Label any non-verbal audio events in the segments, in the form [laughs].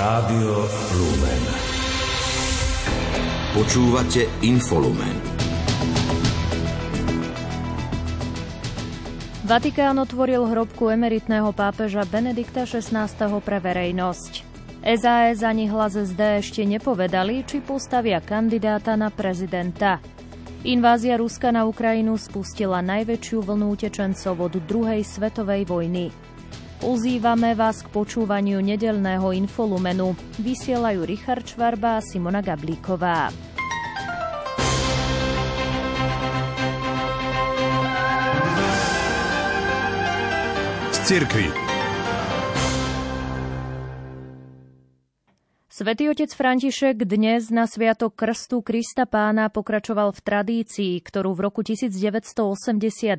Rádio Lumen. Počúvate Infolumen. Vatikán otvoril hrobku emeritného pápeža Benedikta XVI. pre verejnosť. SAS ani hlas SD ešte nepovedali, či postavia kandidáta na prezidenta. Invázia Ruska na Ukrajinu spustila najväčšiu vlnu utečencov od druhej svetovej vojny. Uzývame vás k počúvaniu nedelného infolumenu. Vysielajú Richard Čvarba a Simona Gablíková. Z. Svetý otec František dnes na Sviatok Krstu Krista Pána pokračoval v tradícii, ktorú v roku 1981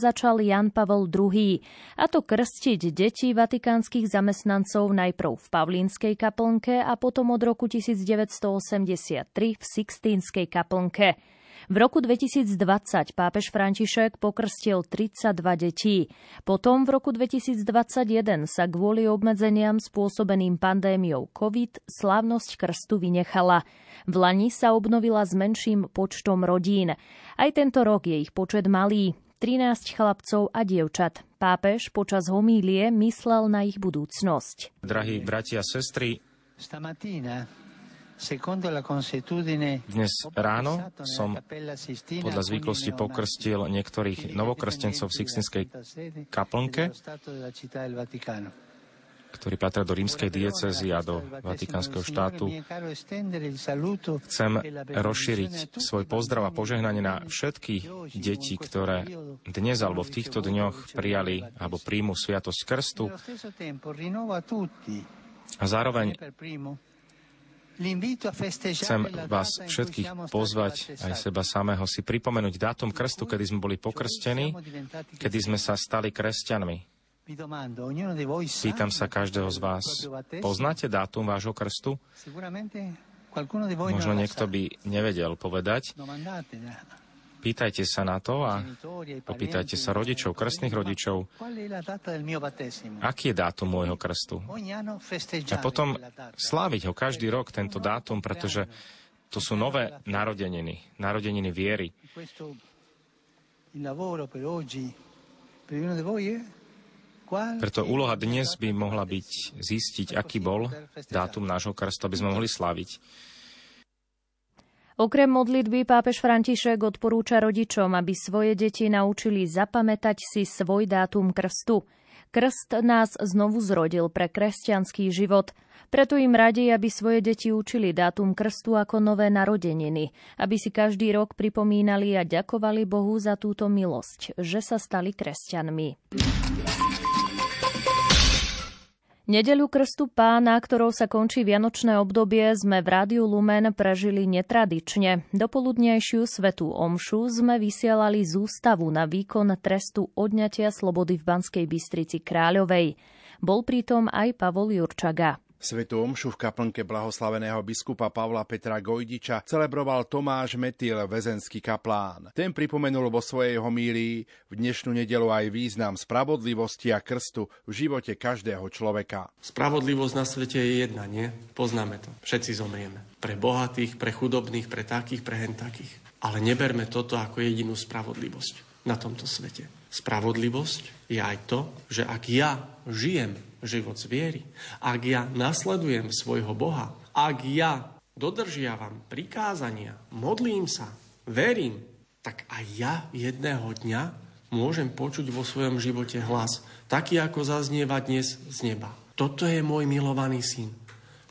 začal Jan Pavol II, a to krstiť deti vatikánskych zamestnancov najprv v Pavlínskej kaplnke a potom od roku 1983 v Sixtínskej kaplnke. V roku 2020 pápež František pokrstil 32 detí. Potom v roku 2021 sa kvôli obmedzeniam spôsobeným pandémiou COVID slávnosť krstu vynechala. V Lani sa obnovila s menším počtom rodín. Aj tento rok je ich počet malý. 13 chlapcov a dievčat. Pápež počas homílie myslel na ich budúcnosť. Drahí bratia a sestry, dnes ráno som podľa zvyklosti pokrstil niektorých novokrstencov v Sixtinskej kaplnke, ktorí patria do rímskej diecezy a do Vatikánskeho štátu. Chcem rozšíriť svoj pozdrav a požehnanie na všetky deti, ktoré dnes alebo v týchto dňoch prijali alebo príjmu Sviatosť Krstu. A zároveň Chcem vás všetkých pozvať, aj seba samého, si pripomenúť dátum krstu, kedy sme boli pokrstení, kedy sme sa stali kresťanmi. Pýtam sa každého z vás, poznáte dátum vášho krstu? Možno niekto by nevedel povedať. Pýtajte sa na to a popýtajte sa rodičov, krstných rodičov, aký je dátum môjho krstu. A potom sláviť ho každý rok, tento dátum, pretože to sú nové narodeniny, narodeniny viery. Preto úloha dnes by mohla byť zistiť, aký bol dátum nášho krstu, aby sme mohli sláviť. Okrem modlitby pápež František odporúča rodičom, aby svoje deti naučili zapamätať si svoj dátum krstu. Krst nás znovu zrodil pre kresťanský život. Preto im radí, aby svoje deti učili dátum krstu ako nové narodeniny, aby si každý rok pripomínali a ďakovali Bohu za túto milosť, že sa stali kresťanmi. Nedelu Krstu pána, ktorou sa končí vianočné obdobie, sme v Rádiu Lumen prežili netradične. Dopoludnejšiu svetú omšu sme vysielali z ústavu na výkon trestu odňatia slobody v Banskej Bystrici Kráľovej. Bol pritom aj Pavol Jurčaga. Svetu omšu v kaplnke blahoslaveného biskupa Pavla Petra Gojdiča celebroval Tomáš Metil, väzenský kaplán. Ten pripomenul vo svojej homílii v dnešnú nedelu aj význam spravodlivosti a krstu v živote každého človeka. Spravodlivosť na svete je jedna, nie? Poznáme to. Všetci zomrieme. Pre bohatých, pre chudobných, pre takých, pre hen. Ale neberme toto ako jedinú spravodlivosť na tomto svete. Spravodlivosť je aj to, že ak ja žijem život z viery, ak ja nasledujem svojho Boha, ak ja dodržiavam prikázania, modlím sa, verím, tak aj ja jedného dňa môžem počuť vo svojom živote hlas, taký ako zaznieva dnes z neba. Toto je môj milovaný syn.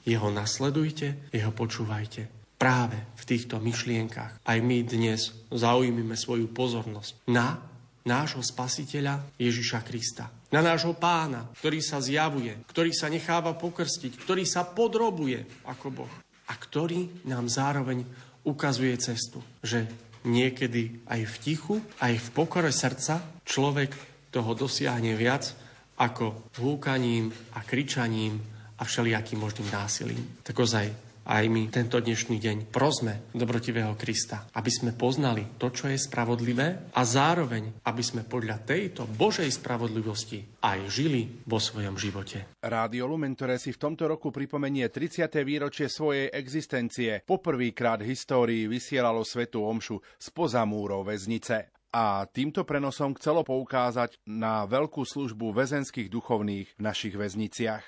Jeho nasledujte, jeho počúvajte. Práve v týchto myšlienkach aj my dnes zaujímime svoju pozornosť na nášho spasiteľa Ježiša Krista. Na nášho pána, ktorý sa zjavuje, ktorý sa necháva pokrstiť, ktorý sa podrobuje ako Boh a ktorý nám zároveň ukazuje cestu, že niekedy aj v tichu, aj v pokore srdca človek toho dosiahne viac ako húkaním a kričaním a všelijakým možným násilím. Tak ozaj, aj my tento dnešný deň prosme dobrotivého Krista, aby sme poznali to, čo je spravodlivé a zároveň, aby sme podľa tejto Božej spravodlivosti aj žili vo svojom živote. Rádio Lumen, ktoré si v tomto roku pripomenie 30. výročie svojej existencie, poprvýkrát v histórii vysielalo Svetu Omšu spoza múrov väznice a týmto prenosom chcelo poukázať na veľkú službu väzenských duchovných v našich väzniciach.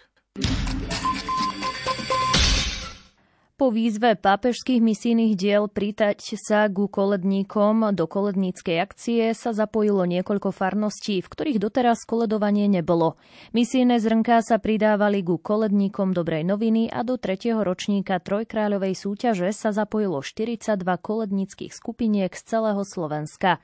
Po výzve pápežských misijných diel prítať sa ku koledníkom do koledníckej akcie sa zapojilo niekoľko farností, v ktorých doteraz koledovanie nebolo. Misijné zrnká sa pridávali ku koledníkom Dobrej noviny a do tretieho ročníka Trojkráľovej súťaže sa zapojilo 42 koledníckých skupiniek z celého Slovenska.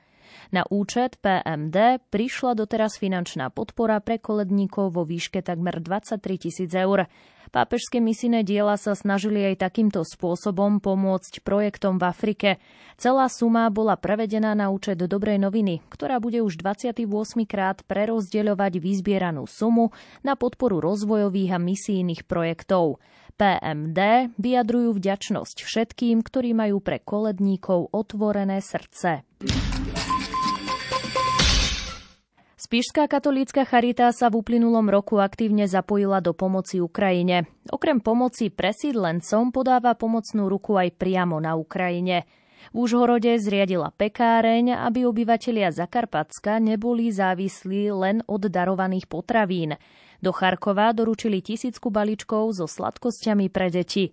Na účet PMD prišla doteraz finančná podpora pre koledníkov vo výške takmer 23 tisíc eur. Pápežské misijné diela sa snažili aj takýmto spôsobom pomôcť projektom v Afrike. Celá suma bola prevedená na účet Dobrej noviny, ktorá bude už 28 krát prerozdeľovať vyzbieranú sumu na podporu rozvojových a misijných projektov. PMD vyjadrujú vďačnosť všetkým, ktorí majú pre koledníkov otvorené srdce. Spišská katolícka charita sa v uplynulom roku aktívne zapojila do pomoci Ukrajine. Okrem pomoci presídlencom podáva pomocnú ruku aj priamo na Ukrajine. V Užhorode zriadila pekáreň, aby obyvatelia Zakarpacka neboli závislí len od darovaných potravín. Do Charkova doručili tisícku balíčkov so sladkosťami pre deti.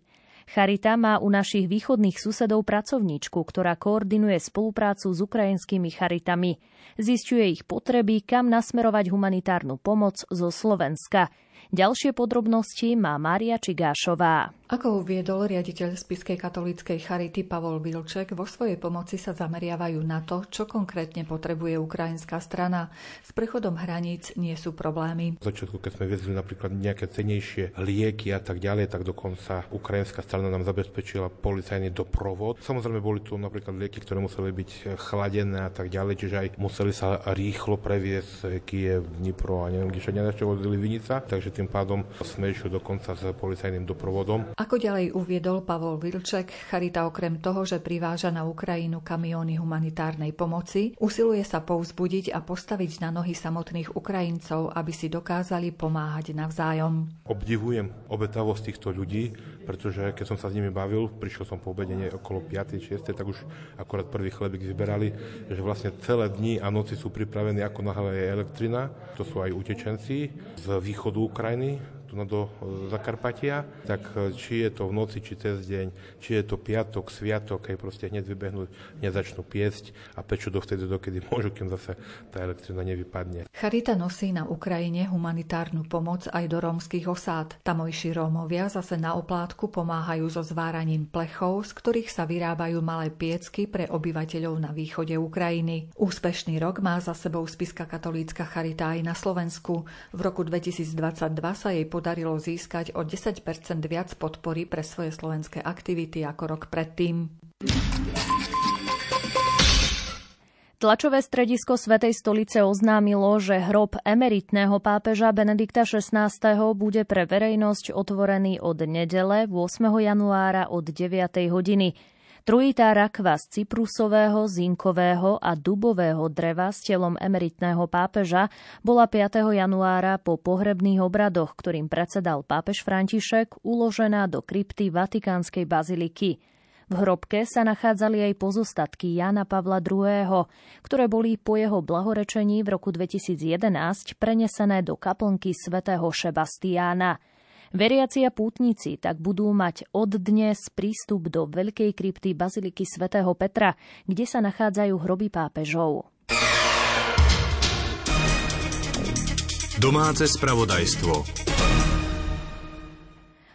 Charita má u našich východných susedov pracovníčku, ktorá koordinuje spoluprácu s ukrajinskými charitami. Zistuje ich potreby, kam nasmerovať humanitárnu pomoc zo Slovenska. Ďalšie podrobnosti má Mária Čigášová. Ako uviedol riaditeľ Spiskej katolíckej charity Pavol Vilček, vo svojej pomoci sa zameriavajú na to, čo konkrétne potrebuje ukrajinská strana. S prechodom hraníc nie sú problémy. V začiatku, keď sme vezli napríklad nejaké cenejšie lieky a tak ďalej, tak dokonca ukrajinská strana nám zabezpečila policajný doprovod. Samozrejme boli tu napríklad lieky, ktoré museli byť chladené a tak ďalej, čiže aj museli sa rýchlo previesť Kiev, Dnipro a neviem, kde všade čo vodili Vinica, takže tým tým pádom sme išli dokonca s policajným doprovodom. Ako ďalej uviedol Pavol Vilček, Charita okrem toho, že priváža na Ukrajinu kamióny humanitárnej pomoci, usiluje sa povzbudiť a postaviť na nohy samotných Ukrajincov, aby si dokázali pomáhať navzájom. Obdivujem obetavosť týchto ľudí, pretože keď som sa s nimi bavil, prišiel som po obedenie okolo 5. 6. tak už akorát prvý chlebík vyberali, že vlastne celé dni a noci sú pripravení ako náhle je elektrina. To sú aj utečenci z východu Ukrajiny tiny. Tu do Zakarpatia, tak e, či je to v noci, či cez deň, či je to piatok, sviatok, keď proste hneď vybehnú, hneď začnú piesť a pečú dovtedy, dokedy [laughs] môžu, kým zase tá elektrina nevypadne. Charita nosí na Ukrajine humanitárnu pomoc aj do rómskych osád. Tamojší Rómovia zase na oplátku pomáhajú so zváraním plechov, z ktorých sa vyrábajú malé piecky pre obyvateľov na východe Ukrajiny. Úspešný rok má za sebou spiska katolícka Charita aj na Slovensku. V roku 2022 sa jej podarilo získať o 10% viac podpory pre svoje slovenské aktivity ako rok predtým. Tlačové stredisko Svetej stolice oznámilo, že hrob emeritného pápeža Benedikta XVI. bude pre verejnosť otvorený od nedele 8. januára od 9. hodiny. Trojitá rakva z cyprusového, zinkového a dubového dreva s telom emeritného pápeža bola 5. januára po pohrebných obradoch, ktorým predsedal pápež František, uložená do krypty Vatikánskej baziliky. V hrobke sa nachádzali aj pozostatky Jana Pavla II., ktoré boli po jeho blahorečení v roku 2011 prenesené do kaplnky svätého Šebastiána. Veriaci a pútnici tak budú mať od dnes prístup do veľkej krypty Baziliky svätého Petra, kde sa nachádzajú hroby pápežov. Domáce spravodajstvo.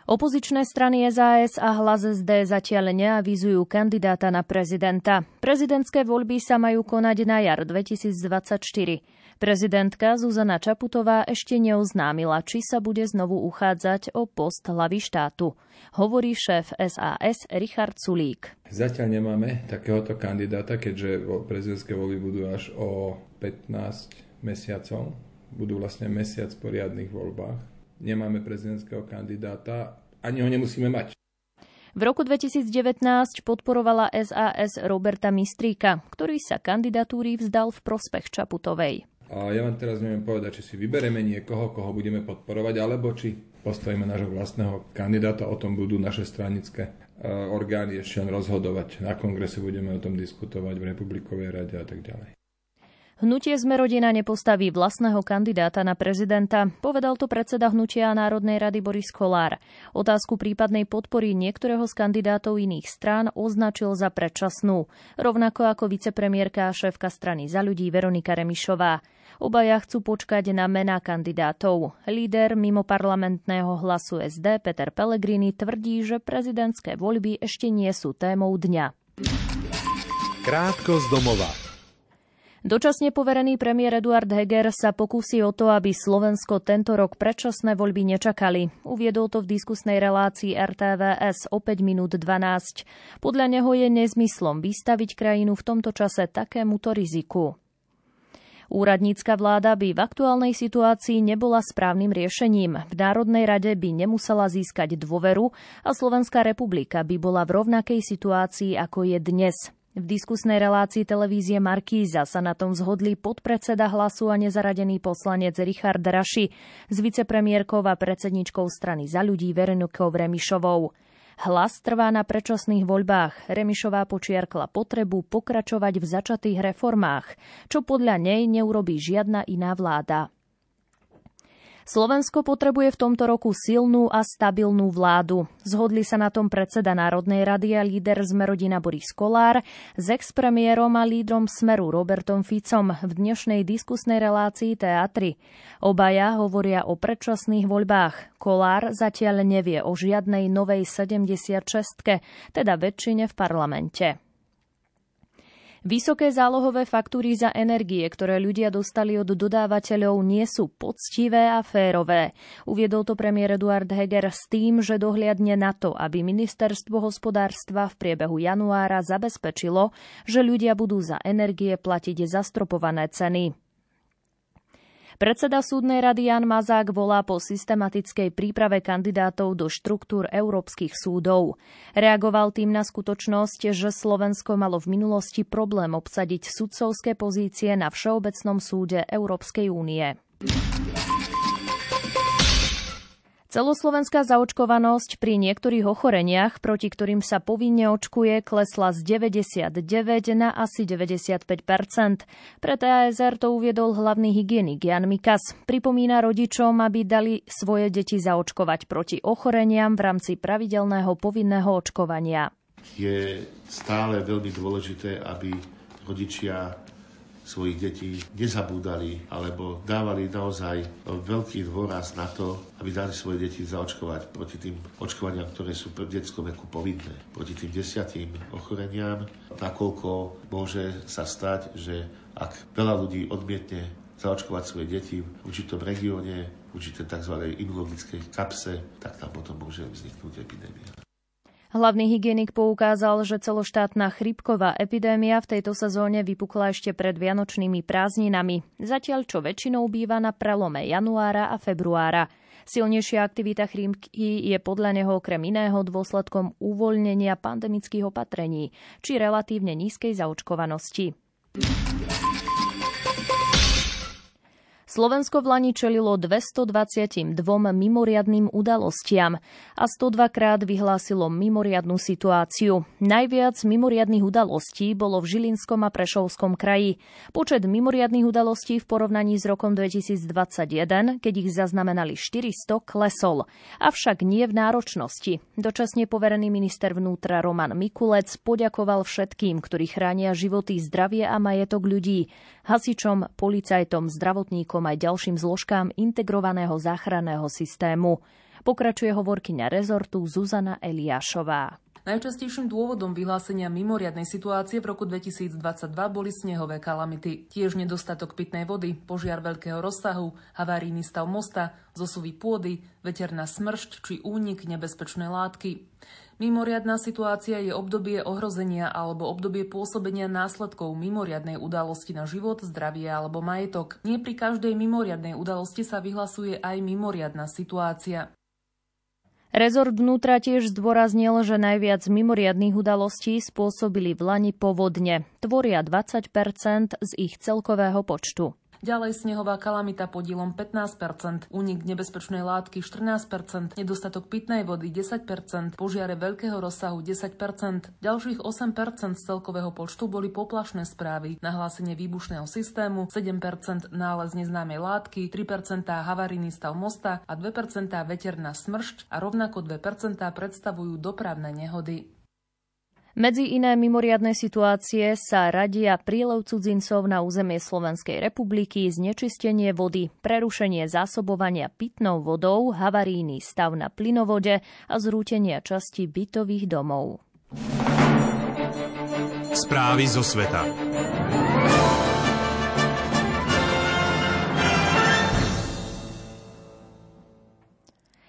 Opozičné strany SAS a hlas SD zatiaľ neavizujú kandidáta na prezidenta. Prezidentské voľby sa majú konať na jar 2024. Prezidentka Zuzana Čaputová ešte neoznámila, či sa bude znovu uchádzať o post hlavy štátu. Hovorí šéf SAS Richard Sulík. Zatiaľ nemáme takéhoto kandidáta, keďže prezidentské voľby budú až o 15 mesiacov. Budú vlastne mesiac po riadnych voľbách. Nemáme prezidentského kandidáta, ani ho nemusíme mať. V roku 2019 podporovala SAS Roberta Mistríka, ktorý sa kandidatúry vzdal v prospech Čaputovej. A ja vám teraz neviem povedať, či si vybereme niekoho, koho budeme podporovať, alebo či postavíme nášho vlastného kandidáta, o tom budú naše stranické e, orgány ešte rozhodovať. Na kongrese budeme o tom diskutovať v Republikovej rade a tak ďalej. Hnutie Zmerodina nepostaví vlastného kandidáta na prezidenta, povedal to predseda Hnutia Národnej rady Boris Kolár. Otázku prípadnej podpory niektorého z kandidátov iných strán označil za predčasnú, rovnako ako vicepremiérka a šéfka strany za ľudí Veronika Remišová. Obaja chcú počkať na mená kandidátov. Líder mimo parlamentného hlasu SD Peter Pellegrini tvrdí, že prezidentské voľby ešte nie sú témou dňa. Krátko z domova. Dočasne poverený premiér Eduard Heger sa pokusí o to, aby Slovensko tento rok predčasné voľby nečakali. Uviedol to v diskusnej relácii RTVS o 5 minút 12. Podľa neho je nezmyslom vystaviť krajinu v tomto čase takémuto riziku. Úradnícka vláda by v aktuálnej situácii nebola správnym riešením. V Národnej rade by nemusela získať dôveru a Slovenská republika by bola v rovnakej situácii, ako je dnes. V diskusnej relácii televízie Markíza sa na tom zhodli podpredseda hlasu a nezaradený poslanec Richard Raši s vicepremiérkou a predsedničkou strany za ľudí Verenikou Remišovou. Hlas trvá na predčasných voľbách. Remišová počiarkla potrebu pokračovať v začatých reformách, čo podľa nej neurobí žiadna iná vláda. Slovensko potrebuje v tomto roku silnú a stabilnú vládu. Zhodli sa na tom predseda Národnej rady a líder Zmerodina Boris Kolár s expremiérom a lídrom Smeru Robertom Ficom v dnešnej diskusnej relácii teatri. Obaja hovoria o predčasných voľbách. Kolár zatiaľ nevie o žiadnej novej 76, teda väčšine v parlamente. Vysoké zálohové faktúry za energie, ktoré ľudia dostali od dodávateľov, nie sú poctivé a férové. Uviedol to premiér Eduard Heger s tým, že dohliadne na to, aby ministerstvo hospodárstva v priebehu januára zabezpečilo, že ľudia budú za energie platiť zastropované ceny. Predseda súdnej rady Jan Mazák volá po systematickej príprave kandidátov do štruktúr európskych súdov. Reagoval tým na skutočnosť, že Slovensko malo v minulosti problém obsadiť sudcovské pozície na Všeobecnom súde Európskej únie. Celoslovenská zaočkovanosť pri niektorých ochoreniach, proti ktorým sa povinne očkuje, klesla z 99 na asi 95% Pre TASR to uviedol hlavný hygienik Jan Mikas. Pripomína rodičom, aby dali svoje deti zaočkovať proti ochoreniam v rámci pravidelného povinného očkovania. Je stále veľmi dôležité, aby rodičia svojich detí nezabúdali alebo dávali naozaj veľký dôraz na to, aby dali svoje deti zaočkovať proti tým očkovaniam, ktoré sú v detskom veku povinné, proti tým desiatým ochoreniam, nakoľko môže sa stať, že ak veľa ľudí odmietne zaočkovať svoje deti v určitom regióne, určitej tzv. imunologickej kapse, tak tam potom môže vzniknúť epidémia. Hlavný hygienik poukázal, že celoštátna chrypková epidémia v tejto sezóne vypukla ešte pred vianočnými prázdninami, zatiaľ čo väčšinou býva na prelome januára a februára. Silnejšia aktivita chrípky je podľa neho okrem iného dôsledkom uvoľnenia pandemických opatrení či relatívne nízkej zaočkovanosti. Slovensko v Lani čelilo 222 mimoriadným udalostiam a 102 krát vyhlásilo mimoriadnú situáciu. Najviac mimoriadných udalostí bolo v Žilinskom a Prešovskom kraji. Počet mimoriadných udalostí v porovnaní s rokom 2021, keď ich zaznamenali 400, klesol. Avšak nie v náročnosti. Dočasne poverený minister vnútra Roman Mikulec poďakoval všetkým, ktorí chránia životy, zdravie a majetok ľudí. Hasičom, policajtom, zdravotníkom vojakom aj ďalším zložkám integrovaného záchranného systému. Pokračuje hovorkyňa rezortu Zuzana Eliášová. Najčastejším dôvodom vyhlásenia mimoriadnej situácie v roku 2022 boli snehové kalamity, tiež nedostatok pitnej vody, požiar veľkého rozsahu, havárijný stav mosta, zosuvy pôdy, veterná smršť či únik nebezpečnej látky. Mimoriadná situácia je obdobie ohrozenia alebo obdobie pôsobenia následkov mimoriadnej udalosti na život, zdravie alebo majetok. Nie pri každej mimoriadnej udalosti sa vyhlasuje aj mimoriadná situácia. Rezort vnútra tiež zdôraznil, že najviac mimoriadných udalostí spôsobili v Lani povodne. Tvoria 20% z ich celkového počtu. Ďalej snehová kalamita podielom 15%, únik nebezpečnej látky 14%, nedostatok pitnej vody 10%, požiare veľkého rozsahu 10%, ďalších 8% z celkového počtu boli poplašné správy, nahlásenie výbušného systému 7% nález neznámej látky, 3% havarijný stav mosta a 2% veterná smršť a rovnako 2% predstavujú dopravné nehody. Medzi iné mimoriadne situácie sa radia prílev cudzincov na územie Slovenskej republiky, znečistenie vody, prerušenie zásobovania pitnou vodou, havarijný stav na plynovode a zrútenia časti bytových domov. Správy zo sveta.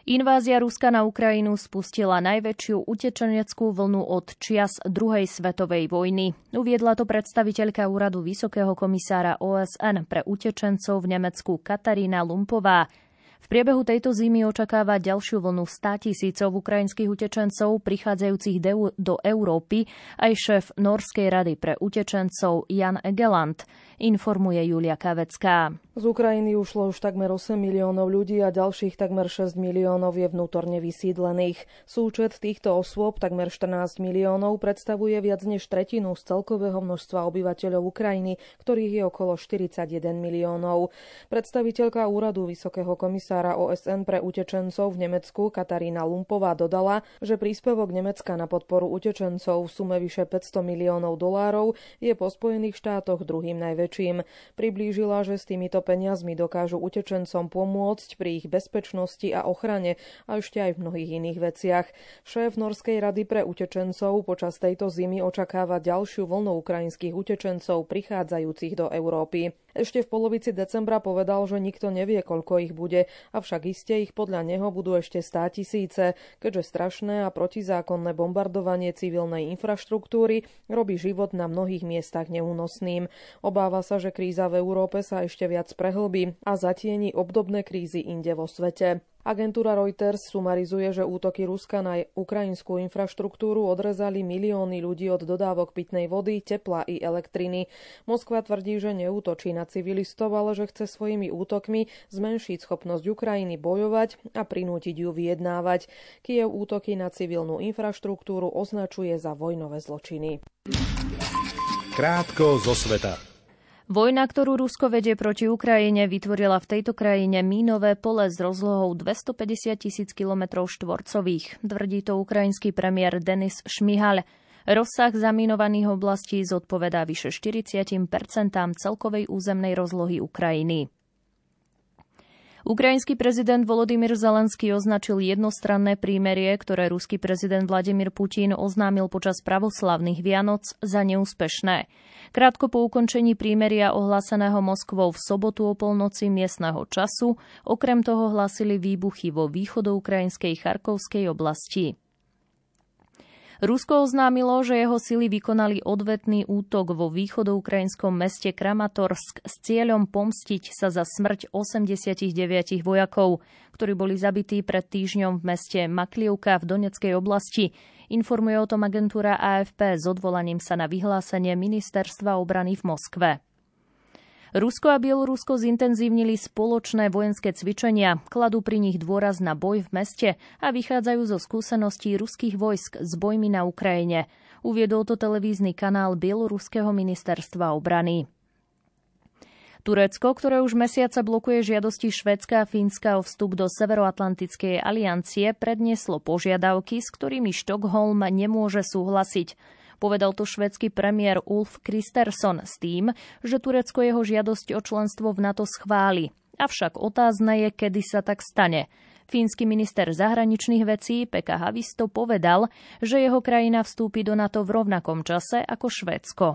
Invázia Ruska na Ukrajinu spustila najväčšiu utečeneckú vlnu od čias druhej svetovej vojny. Uviedla to predstaviteľka úradu Vysokého komisára OSN pre utečencov v Nemecku Katarína Lumpová. V priebehu tejto zimy očakáva ďalšiu vlnu 100 tisícov ukrajinských utečencov prichádzajúcich do Európy aj šéf Norskej rady pre utečencov Jan Egeland informuje Julia Kavecká. Z Ukrajiny ušlo už takmer 8 miliónov ľudí a ďalších takmer 6 miliónov je vnútorne vysídlených. Súčet týchto osôb, takmer 14 miliónov, predstavuje viac než tretinu z celkového množstva obyvateľov Ukrajiny, ktorých je okolo 41 miliónov. Predstaviteľka úradu Vysokého komisára OSN pre utečencov v Nemecku Katarína Lumpová dodala, že príspevok Nemecka na podporu utečencov v sume vyše 500 miliónov dolárov je po Spojených štátoch druhým najväčším. Priblížila, že s týmito peniazmi dokážu utečencom pomôcť pri ich bezpečnosti a ochrane a ešte aj v mnohých iných veciach. Šéf Norskej rady pre utečencov počas tejto zimy očakáva ďalšiu vlnu ukrajinských utečencov prichádzajúcich do Európy. Ešte v polovici decembra povedal, že nikto nevie, koľko ich bude, avšak iste ich podľa neho budú ešte stá tisíce, keďže strašné a protizákonné bombardovanie civilnej infraštruktúry robí život na mnohých miestach neúnosným. Obáva sa, že kríza v Európe sa ešte viac prehlbí a zatieni obdobné krízy inde vo svete. Agentúra Reuters sumarizuje, že útoky Ruska na ukrajinskú infraštruktúru odrezali milióny ľudí od dodávok pitnej vody, tepla i elektriny. Moskva tvrdí, že neútočí na civilistov, ale že chce svojimi útokmi zmenšiť schopnosť Ukrajiny bojovať a prinútiť ju vyjednávať. Kiev útoky na civilnú infraštruktúru označuje za vojnové zločiny. Krátko zo sveta. Vojna, ktorú Rusko vedie proti Ukrajine, vytvorila v tejto krajine mínové pole s rozlohou 250 tisíc km štvorcových, tvrdí to ukrajinský premiér Denis Šmihal. Rozsah zamínovaných oblastí zodpovedá vyše 40 celkovej územnej rozlohy Ukrajiny. Ukrajinský prezident Volodymyr Zelenský označil jednostranné prímerie, ktoré ruský prezident Vladimír Putin oznámil počas pravoslavných Vianoc za neúspešné. Krátko po ukončení prímeria ohláseného Moskvou v sobotu o polnoci miestneho času, okrem toho hlásili výbuchy vo východoukrajinskej Charkovskej oblasti. Rusko oznámilo, že jeho sily vykonali odvetný útok vo východoukrajinskom meste Kramatorsk s cieľom pomstiť sa za smrť 89 vojakov, ktorí boli zabití pred týždňom v meste Maklievka v Doneckej oblasti. Informuje o tom agentúra AFP s odvolaním sa na vyhlásenie ministerstva obrany v Moskve. Rusko a Bielorusko zintenzívnili spoločné vojenské cvičenia, kladú pri nich dôraz na boj v meste a vychádzajú zo skúseností ruských vojsk s bojmi na Ukrajine. Uviedol to televízny kanál Bieloruského ministerstva obrany. Turecko, ktoré už mesiaca blokuje žiadosti Švedska a Fínska o vstup do Severoatlantickej aliancie, prednieslo požiadavky, s ktorými Štokholm nemôže súhlasiť. Povedal to švedský premiér Ulf Kristersson s tým, že Turecko jeho žiadosť o členstvo v NATO schváli. Avšak otázne je, kedy sa tak stane. Fínsky minister zahraničných vecí Pekka Havisto povedal, že jeho krajina vstúpi do NATO v rovnakom čase ako Švédsko.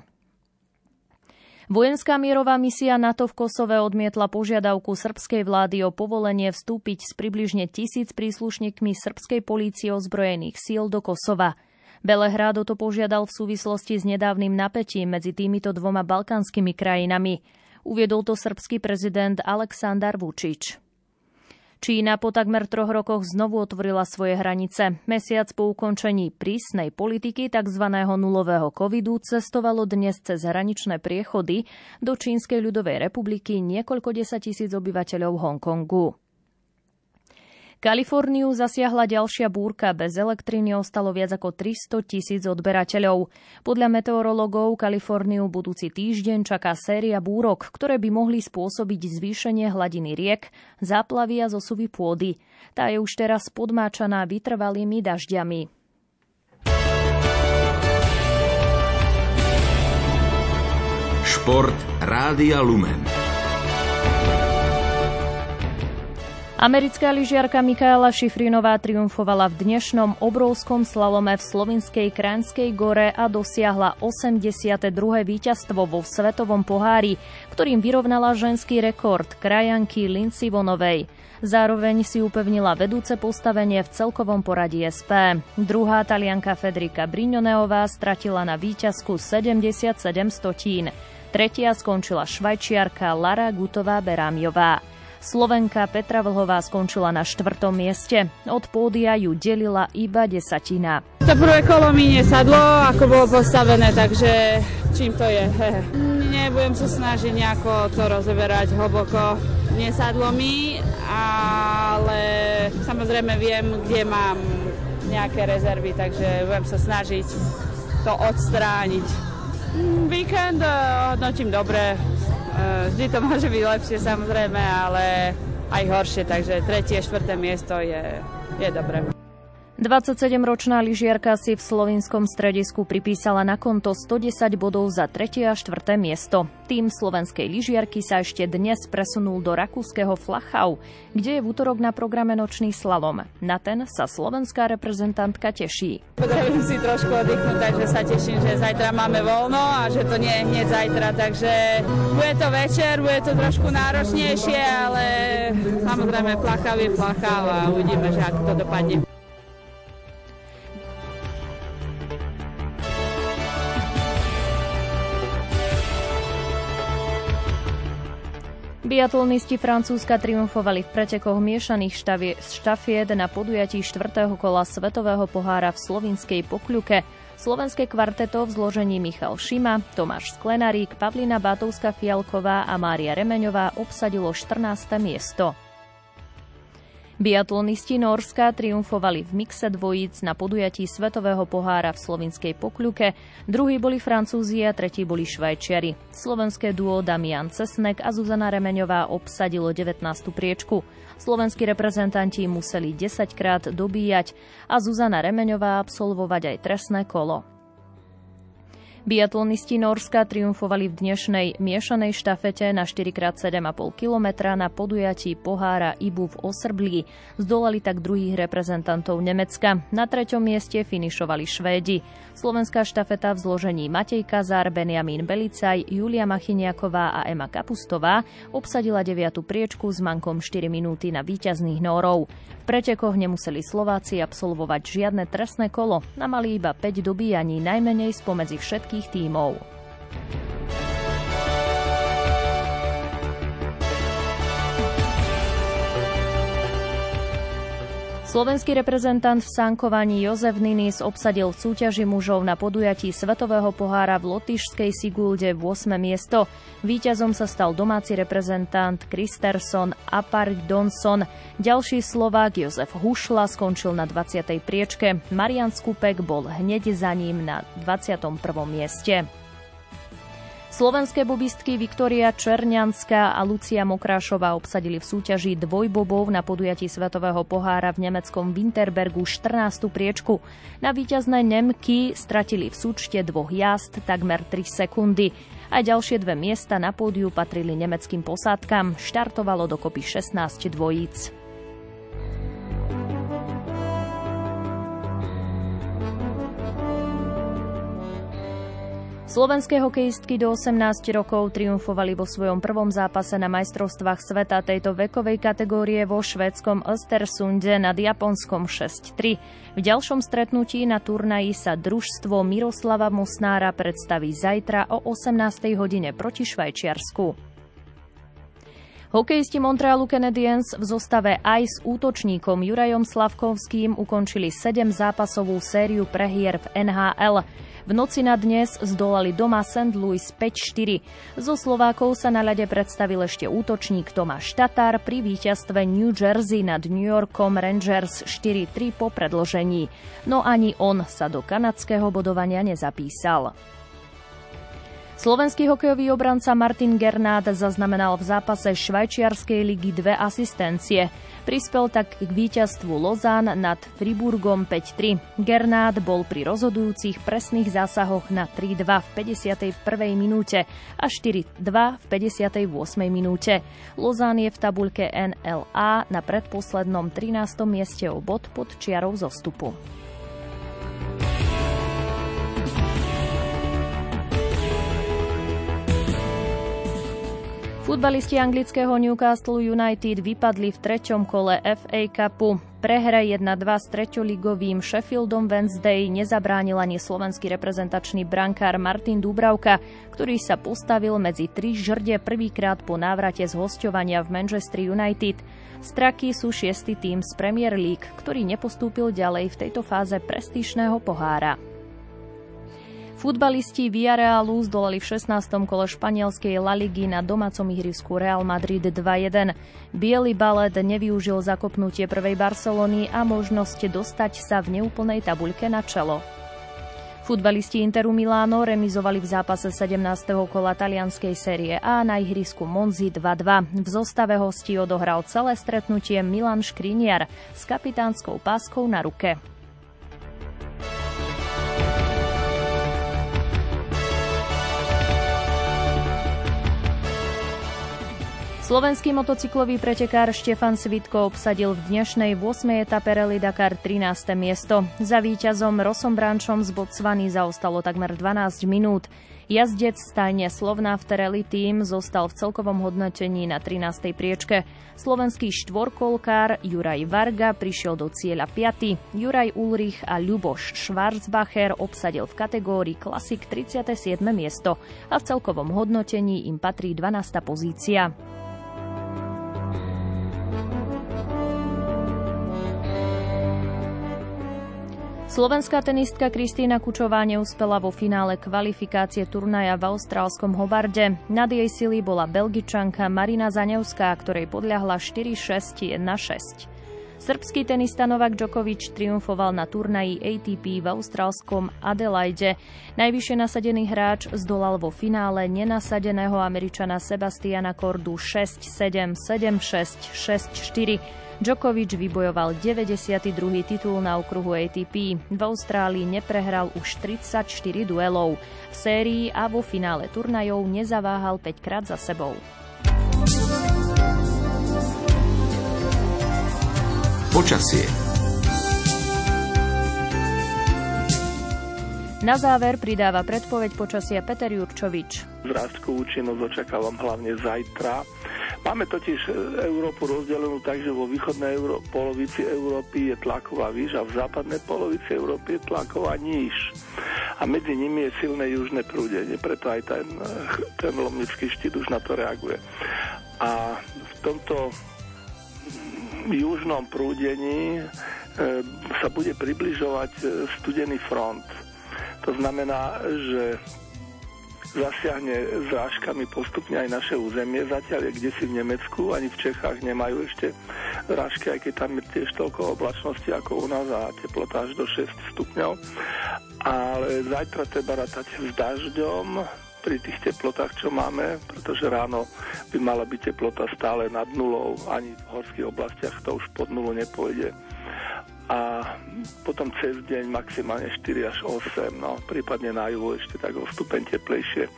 Vojenská mierová misia NATO v Kosove odmietla požiadavku srbskej vlády o povolenie vstúpiť s približne tisíc príslušníkmi srbskej polície ozbrojených síl do Kosova. Belehrad to požiadal v súvislosti s nedávnym napätím medzi týmito dvoma balkánskymi krajinami. Uviedol to srbský prezident Aleksandar Vučič. Čína po takmer troch rokoch znovu otvorila svoje hranice. Mesiac po ukončení prísnej politiky tzv. nulového covidu cestovalo dnes cez hraničné priechody do Čínskej ľudovej republiky niekoľko desaťtisíc obyvateľov Hongkongu. Kaliforniu zasiahla ďalšia búrka, bez elektriny ostalo viac ako 300 tisíc odberateľov. Podľa meteorologov Kaliforniu budúci týždeň čaká séria búrok, ktoré by mohli spôsobiť zvýšenie hladiny riek, záplavy a zosuvy pôdy. Tá je už teraz podmáčaná vytrvalými dažďami. Šport Rádia Lumen. Americká lyžiarka Mikaela Šifrinová triumfovala v dnešnom obrovskom slalome v slovinskej Kránskej gore a dosiahla 82. víťazstvo vo Svetovom pohári, ktorým vyrovnala ženský rekord krajanky Lindsay Vonovej. Zároveň si upevnila vedúce postavenie v celkovom poradí SP. Druhá talianka Fedrika Brignoneová stratila na víťazku 77 stotín. Tretia skončila švajčiarka Lara Gutová-Berámiová. Slovenka Petra Vlhová skončila na štvrtom mieste. Od pódia ju delila iba desatina. To prvé kolo mi nesadlo, ako bolo postavené, takže čím to je? [laughs] Nebudem sa snažiť nejako to rozeberať hlboko. Nesadlo mi, ale samozrejme viem, kde mám nejaké rezervy, takže budem sa snažiť to odstrániť. Víkend eh, hodnotím dobre, vždy to [laughs] môže byť lepšie samozrejme, ale aj horšie, takže tretie, štvrté miesto je, je dobré. 27-ročná lyžiarka si v slovinskom stredisku pripísala na konto 110 bodov za 3. a 4. miesto. Tým slovenskej lyžiarky sa ešte dnes presunul do rakúskeho Flachau, kde je v útorok na programe nočný slalom. Na ten sa slovenská reprezentantka teší. Potrebujem si trošku oddychnúť, takže sa teším, že zajtra máme voľno a že to nie je hneď zajtra, takže bude to večer, bude to trošku náročnejšie, ale samozrejme Flachau je Flachau a uvidíme, že ako to dopadne. Biatlonisti Francúzska triumfovali v pretekoch miešaných štafiet na podujatí 4. kola Svetového pohára v slovinskej Pokľuke. Slovenské kvarteto v zložení Michal Šima, Tomáš Sklenarík, Pavlina Bátovská-Fialková a Mária Remeňová obsadilo 14. miesto. Biatlonisti Norska triumfovali v mixe dvojíc na podujatí Svetového pohára v slovinskej pokľuke, druhí boli Francúzi a tretí boli Švajčiari. Slovenské duo Damian Cesnek a Zuzana Remeňová obsadilo 19. priečku. Slovenskí reprezentanti museli 10 krát dobíjať a Zuzana Remeňová absolvovať aj trestné kolo. Biatlonisti Norska triumfovali v dnešnej miešanej štafete na 4x7,5 km na podujatí pohára Ibu v Osrbli. Zdolali tak druhých reprezentantov Nemecka. Na treťom mieste finišovali Švédi. Slovenská štafeta v zložení Matej Kazár, Benjamín Belicaj, Julia Machiniaková a Ema Kapustová obsadila 9. priečku s mankom 4 minúty na víťazných Nórov. V pretekoch nemuseli Slováci absolvovať žiadne trestné kolo, na mali iba 5 dobíjaní najmenej spomedzi všetkých takich teamov. Slovenský reprezentant v sankovaní Jozef Ninis obsadil v súťaži mužov na podujatí Svetového pohára v Lotyšskej Sigulde v 8. miesto. Výťazom sa stal domáci reprezentant Kristerson Apardonson. Ďalší Slovák Jozef Hušla skončil na 20. priečke. Marian Skupek bol hneď za ním na 21. mieste. Slovenské bobistky Viktoria Černianská a Lucia Mokrášová obsadili v súťaži dvojbobov na podujatí Svetového pohára v nemeckom Winterbergu 14. priečku. Na víťazné Nemky stratili v súčte dvoch jazd takmer 3 sekundy. A ďalšie dve miesta na pódiu patrili nemeckým posádkam. Štartovalo dokopy 16 dvojíc. Slovenské hokejistky do 18 rokov triumfovali vo svojom prvom zápase na majstrovstvách sveta tejto vekovej kategórie vo švédskom Östersunde nad Japonskom 6-3. V ďalšom stretnutí na turnaji sa družstvo Miroslava Mosnára predstaví zajtra o 18. hodine proti Švajčiarsku. Hokejisti Montrealu Canadiens v zostave aj s útočníkom Jurajom Slavkovským ukončili 7 zápasovú sériu prehier v NHL. V noci na dnes zdolali doma St. Louis 5-4. Zo Slovákov sa na ľade predstavil ešte útočník Tomáš Tatar pri víťazstve New Jersey nad New Yorkom Rangers 4-3 po predložení. No ani on sa do kanadského bodovania nezapísal. Slovenský hokejový obranca Martin Gernát zaznamenal v zápase Švajčiarskej ligy dve asistencie. Prispel tak k víťazstvu Lozán nad Friburgom 5-3. Gernát bol pri rozhodujúcich presných zásahoch na 3-2 v 51. minúte a 4-2 v 58. minúte. Lozán je v tabuľke NLA na predposlednom 13. mieste o bod pod čiarou zostupu. Futbalisti anglického Newcastle United vypadli v treťom kole FA Cupu. Prehre 1-2 s treťoligovým Sheffieldom Wednesday nezabránil ani slovenský reprezentačný brankár Martin Dúbravka, ktorý sa postavil medzi tri žrde prvýkrát po návrate z hostovania v Manchester United. Straky sú šiestý tým z Premier League, ktorý nepostúpil ďalej v tejto fáze prestížného pohára. Futbalisti Villarealu zdolali v 16. kole španielskej La Ligy na domácom ihrisku Real Madrid 2-1. Bielý balet nevyužil zakopnutie prvej Barcelony a možnosť dostať sa v neúplnej tabuľke na čelo. Futbalisti Interu Miláno remizovali v zápase 17. kola talianskej série A na ihrisku Monzi 2-2. V zostave hostí odohral celé stretnutie Milan Škriniar s kapitánskou páskou na ruke. Slovenský motocyklový pretekár Štefan Svitko obsadil v dnešnej 8. etape Rally Dakar 13. miesto. Za víťazom Rosom Brančom z Botswany zaostalo takmer 12 minút. Jazdec stajne Slovná v Tereli tým zostal v celkovom hodnotení na 13. priečke. Slovenský štvorkolkár Juraj Varga prišiel do cieľa 5. Juraj Ulrich a Ľuboš Schwarzbacher obsadil v kategórii Klasik 37. miesto a v celkovom hodnotení im patrí 12. pozícia. Slovenská tenistka Kristýna Kučová neúspela vo finále kvalifikácie turnaja v austrálskom Hobarde. Nad jej sily bola belgičanka Marina Zanevská, ktorej podľahla 4-6 na 6. Srbský tenista Novak Djokovic triumfoval na turnaji ATP v austrálskom Adelaide. Najvyššie nasadený hráč zdolal vo finále nenasadeného Američana Sebastiana Kordu 6-7, 7-6, 6-4. Djokovic vybojoval 92. titul na okruhu ATP. V Austrálii neprehral už 34 duelov. V sérii a vo finále turnajov nezaváhal 5 krát za sebou. Počasie Na záver pridáva predpoveď počasia Peter Jurčovič. Zrastku účinnosť očakávam hlavne zajtra Máme totiž e, Európu rozdelenú tak, že vo východnej Euró- polovici Európy je tlaková výš a v západnej polovici Európy je tlaková níž. A medzi nimi je silné južné prúdenie, preto aj ten, e, ten lomnický štít už na to reaguje. A v tomto južnom prúdení e, sa bude približovať studený front. To znamená, že zasiahne zrážkami postupne aj naše územie. Zatiaľ je kde si v Nemecku, ani v Čechách nemajú ešte zrážky, aj keď tam je tiež toľko oblačnosti ako u nás a teplota až do 6 stupňov. Ale zajtra treba rátať s dažďom, pri tých teplotách, čo máme, pretože ráno by mala byť teplota stále nad nulou, ani v horských oblastiach to už pod nulu nepôjde a potom cez deň maximálne 4 až 8, no prípadne na juhu ešte tak o stupeň teplejšie.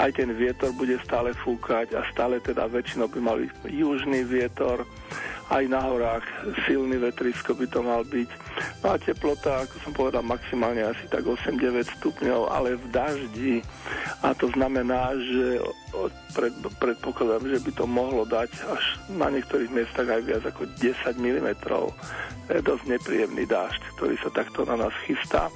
Aj ten vietor bude stále fúkať a stále teda väčšinou by mal byť južný vietor, aj na horách silný vetrisko by to mal byť. No a teplota, ako som povedal, maximálne asi tak 8-9 stupňov, ale v daždi. A to znamená, že pred, predpokladám, že by to mohlo dať až na niektorých miestach aj viac ako 10 mm. Je dosť nepríjemný dážď, ktorý sa takto na nás chystá.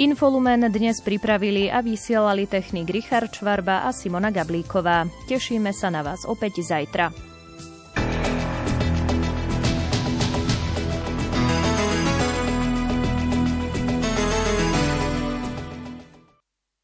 Infolumen dnes pripravili a vysielali technik Richard Čvarba a Simona Gablíková. Tešíme sa na vás opäť zajtra.